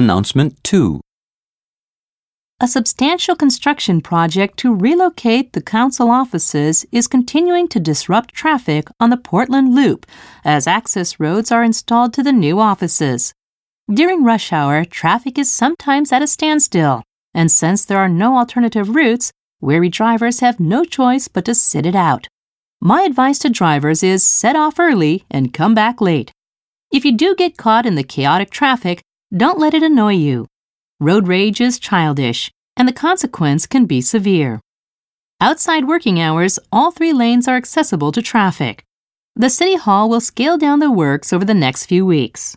Announcement 2 A substantial construction project to relocate the council offices is continuing to disrupt traffic on the Portland Loop as access roads are installed to the new offices. During rush hour, traffic is sometimes at a standstill, and since there are no alternative routes, weary drivers have no choice but to sit it out. My advice to drivers is set off early and come back late. If you do get caught in the chaotic traffic, don't let it annoy you. Road rage is childish, and the consequence can be severe. Outside working hours, all three lanes are accessible to traffic. The City Hall will scale down the works over the next few weeks.